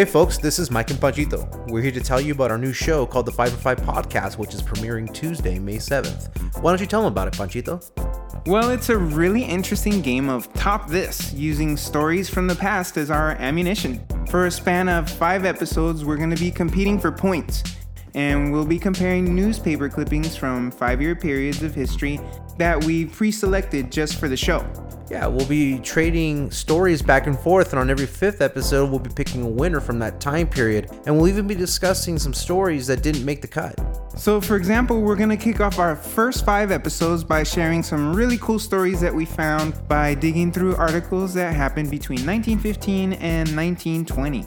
Hey folks, this is Mike and Panchito. We're here to tell you about our new show called the 5 for 5 Podcast, which is premiering Tuesday, May 7th. Why don't you tell them about it, Panchito? Well, it's a really interesting game of Top This, using stories from the past as our ammunition. For a span of five episodes, we're going to be competing for points, and we'll be comparing newspaper clippings from five year periods of history that we pre selected just for the show. Yeah, we'll be trading stories back and forth, and on every fifth episode, we'll be picking a winner from that time period, and we'll even be discussing some stories that didn't make the cut. So, for example, we're going to kick off our first five episodes by sharing some really cool stories that we found by digging through articles that happened between 1915 and 1920.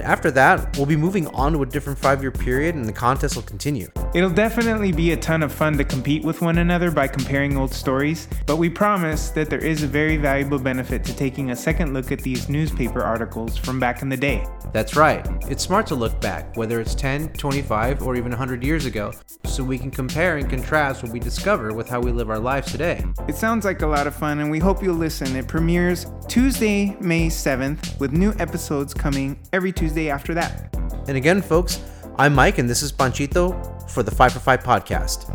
And after that, we'll be moving on to a different five year period, and the contest will continue. It'll definitely be a ton of fun to compete with one another by comparing old stories, but we promise that there is a very valuable benefit to taking a second look at these newspaper articles from back in the day. That's right, it's smart to look back, whether it's 10, 25, or even 100 years ago, so we can compare and contrast what we discover with how we live our lives today. It sounds like a lot of fun, and we hope you'll listen. It premieres Tuesday, May 7th, with new episodes coming every Tuesday after that. And again, folks, I'm Mike, and this is Panchito for the 5 for 5 podcast.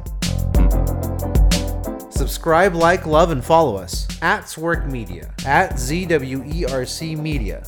Subscribe, like, love, and follow us at Zwerk Media, at ZWERC Media.